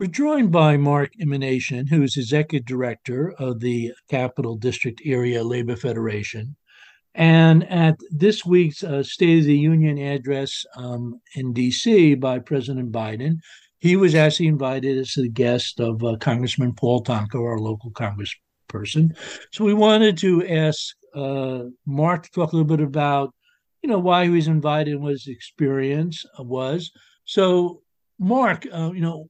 We're joined by Mark Emanatian, who is executive director of the Capital District Area Labor Federation. And at this week's uh, State of the Union address um, in DC by President Biden, he was actually invited as the guest of uh, Congressman Paul Tonko, our local congressperson. So we wanted to ask uh, Mark to talk a little bit about, you know, why he was invited and what his experience was. So, Mark, uh, you know,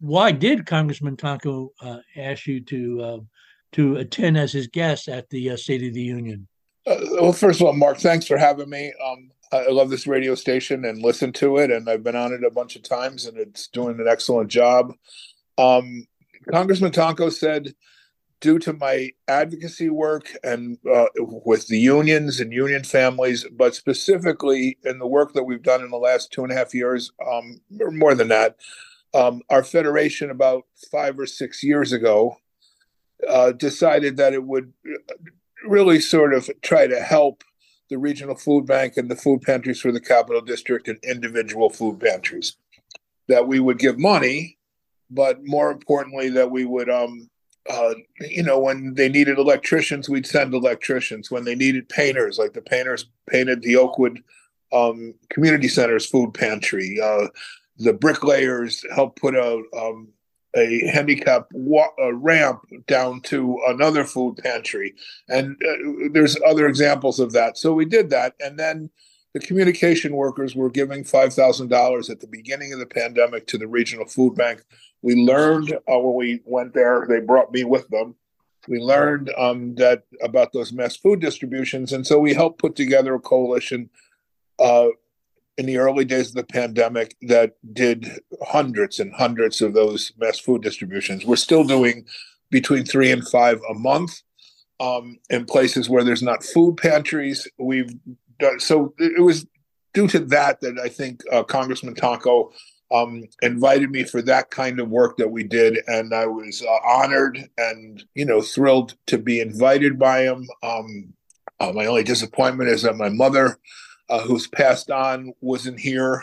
why did Congressman Tonko uh, ask you to uh, to attend as his guest at the uh, State of the Union? Uh, well, first of all, Mark, thanks for having me. Um, I love this radio station and listen to it, and I've been on it a bunch of times, and it's doing an excellent job. Um, Congressman Tonko said, due to my advocacy work and uh, with the unions and union families, but specifically in the work that we've done in the last two and a half years, um, or more than that, um, our federation about five or six years ago uh, decided that it would really sort of try to help the regional food bank and the food pantries for the capital district and individual food pantries. That we would give money, but more importantly, that we would, um, uh, you know, when they needed electricians, we'd send electricians. When they needed painters, like the painters painted the Oakwood um, Community Center's food pantry. Uh, the bricklayers helped put a um, a handicap wa- a ramp down to another food pantry, and uh, there's other examples of that. So we did that, and then the communication workers were giving five thousand dollars at the beginning of the pandemic to the regional food bank. We learned uh, when we went there; they brought me with them. We learned um, that about those mass food distributions, and so we helped put together a coalition. Uh, in the early days of the pandemic that did hundreds and hundreds of those mass food distributions. We're still doing between three and five a month um, in places where there's not food pantries. We've done so. It was due to that that I think uh, Congressman Tonko um, invited me for that kind of work that we did, and I was uh, honored and you know thrilled to be invited by him. Um, uh, my only disappointment is that my mother uh, who's passed on, wasn't here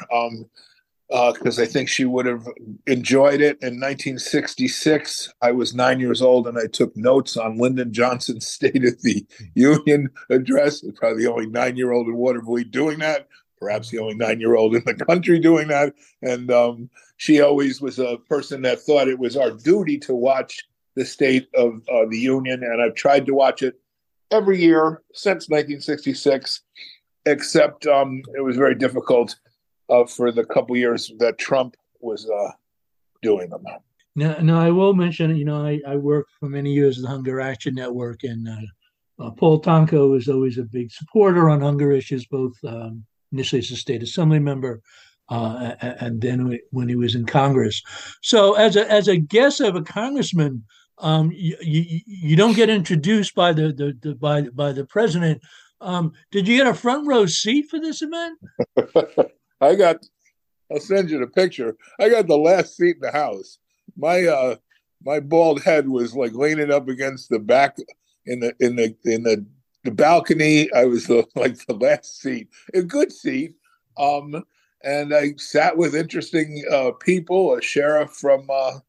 because uh, I think she would have enjoyed it. In 1966, I was nine years old and I took notes on Lyndon Johnson's State of the Union address. It's Probably the only nine year old in Waterville doing that. Perhaps the only nine year old in the country doing that. And um, she always was a person that thought it was our duty to watch the State of uh, the Union. And I've tried to watch it every year since 1966 except um, it was very difficult uh, for the couple years that Trump was uh, doing them. Now, now, I will mention, you know, I, I worked for many years at the Hunger Action Network, and uh, uh Paul Tonko was always a big supporter on hunger issues, both um, initially as a state assembly member uh, and then when he was in Congress. So, as a as a guest of a congressman, um, you, you, you don't get introduced by the, the, the by by the president um, did you get a front row seat for this event? I got. I'll send you the picture. I got the last seat in the house. My uh, my bald head was like leaning up against the back in the in the in the the balcony. I was the, like the last seat, a good seat. Um, and I sat with interesting uh, people. A sheriff from uh,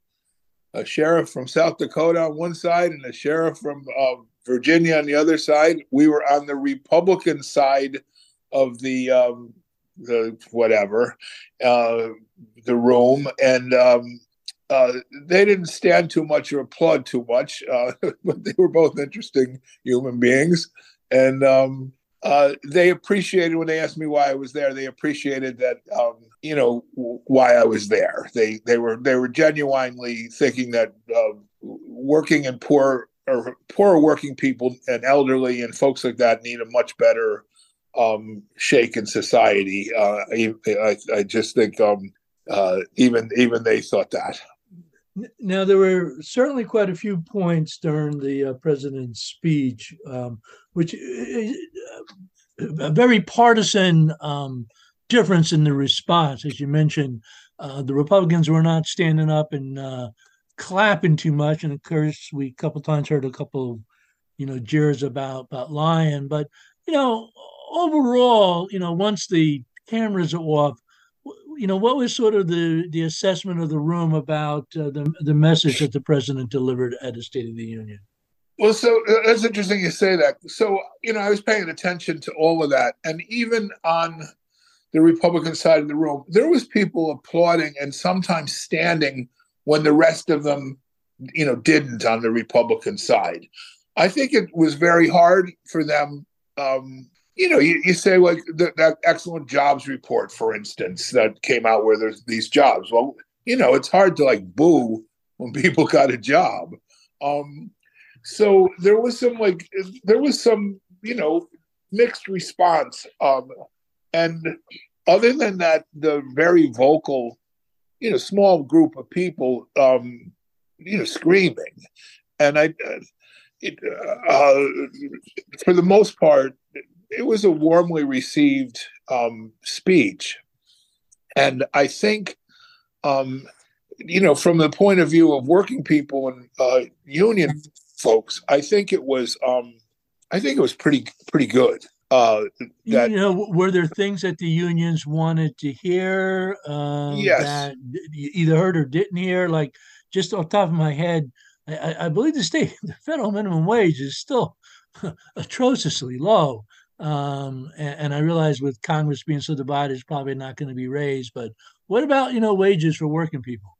a sheriff from South Dakota on one side, and a sheriff from uh, Virginia on the other side. We were on the Republican side of the um, the whatever uh, the room, and um, uh, they didn't stand too much or applaud too much, uh, but they were both interesting human beings, and um, uh, they appreciated when they asked me why I was there. They appreciated that um, you know why I was there. They they were they were genuinely thinking that uh, working in poor or poor working people and elderly and folks like that need a much better um, shake in society. Uh, I, I, just think um, uh, even even they thought that. Now there were certainly quite a few points during the uh, president's speech, um, which uh, a very partisan um, difference in the response, as you mentioned. Uh, the Republicans were not standing up and uh, clapping too much. And of course, we a couple times heard a couple of, you know, jeers about about lying. But you know, overall, you know, once the cameras are off, you know, what was sort of the the assessment of the room about uh, the the message that the president delivered at the State of the Union? Well, so uh, that's interesting you say that. So, you know, I was paying attention to all of that, and even on the Republican side of the room, there was people applauding and sometimes standing when the rest of them, you know, didn't on the Republican side. I think it was very hard for them. Um, you know, you, you say like the, that excellent jobs report, for instance, that came out where there's these jobs. Well, you know, it's hard to like boo when people got a job. Um, so there was some like there was some you know mixed response. Um, and other than that, the very vocal, you know, small group of people, um, you know, screaming, and I, it, uh, for the most part, it was a warmly received um, speech, and I think, um, you know, from the point of view of working people and uh, union folks, I think it was, um, I think it was pretty pretty good. Uh, that, you know, were there things that the unions wanted to hear um, yes. that you either heard or didn't hear? Like, just off top of my head, I, I believe the state, the federal minimum wage is still atrociously low. Um, and, and, I realize with Congress being so divided, it's probably not going to be raised. But what about you know wages for working people?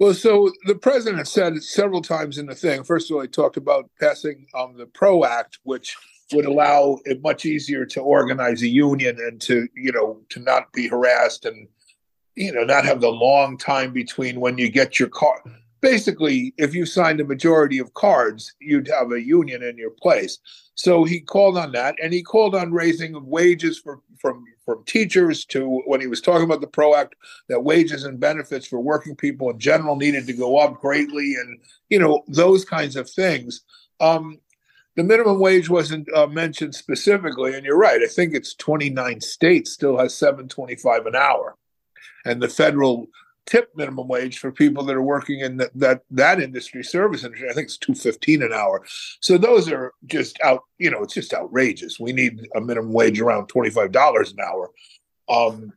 Well, so the president said several times in the thing. First of all, he talked about passing um, the PRO Act, which would allow it much easier to organize a union and to you know to not be harassed and you know not have the long time between when you get your car. Basically if you signed a majority of cards you'd have a union in your place. So he called on that and he called on raising wages for from from teachers to when he was talking about the pro act that wages and benefits for working people in general needed to go up greatly and you know those kinds of things. Um, the minimum wage wasn't uh, mentioned specifically, and you're right. I think it's 29 states still has 7.25 an hour, and the federal tip minimum wage for people that are working in that that, that industry, service industry, I think it's 2.15 an hour. So those are just out. You know, it's just outrageous. We need a minimum wage around 25 dollars an hour, um,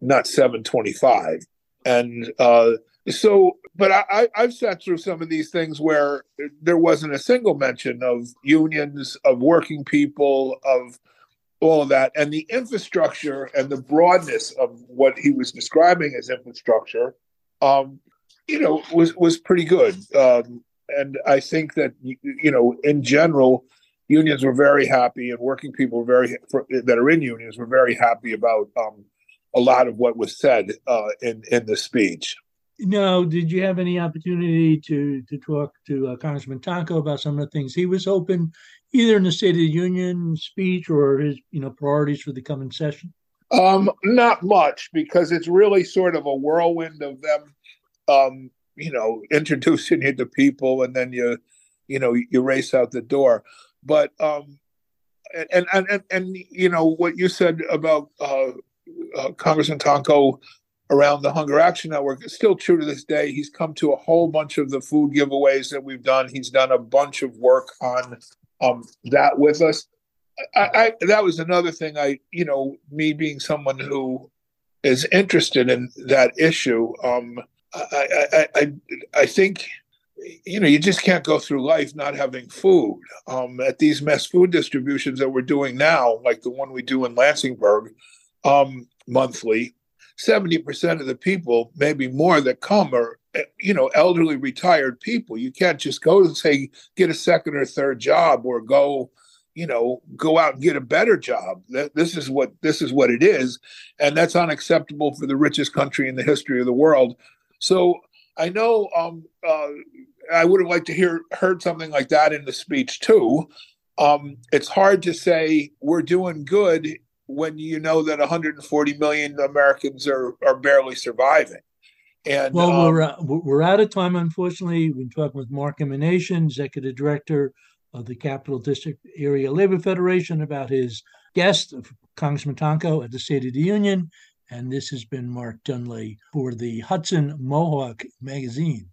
not 7.25, and uh, so but I, I've sat through some of these things where there wasn't a single mention of unions, of working people, of all of that, and the infrastructure and the broadness of what he was describing as infrastructure, um, you know, was was pretty good. Um, and I think that you know, in general, unions were very happy, and working people very that are in unions were very happy about um, a lot of what was said uh, in in the speech. No, did you have any opportunity to to talk to uh, Congressman Tonko about some of the things he was hoping, either in the State of the Union speech or his you know priorities for the coming session? Um, not much because it's really sort of a whirlwind of them, um, you know, introducing you to people and then you, you know, you race out the door. But um, and and and, and you know what you said about uh, uh, Congressman Tonko around the Hunger Action Network is still true to this day. He's come to a whole bunch of the food giveaways that we've done. He's done a bunch of work on um, that with us. I, I, that was another thing. I, you know, me being someone who is interested in that issue. Um, I, I, I, I think, you know, you just can't go through life not having food. Um, at these mess food distributions that we're doing now, like the one we do in Lansingburgh um, monthly, 70% of the people, maybe more that come are, eh, you know, elderly retired people. You can't just go and say, get a second or third job or go, you know, go out and get a better job. This is what this is what it is. And that's unacceptable for the richest country in the history of the world. So I know um, uh, I would have liked to hear heard something like that in the speech too. Um, it's hard to say we're doing good when you know that 140 million Americans are are barely surviving. And well, um, we're uh, we're out of time. Unfortunately, we've been talking with Mark Emanatian, executive director of the Capital District Area Labor Federation, about his guest, Congressman Tonko, at the State of the Union. And this has been Mark Dunlea for the Hudson Mohawk Magazine.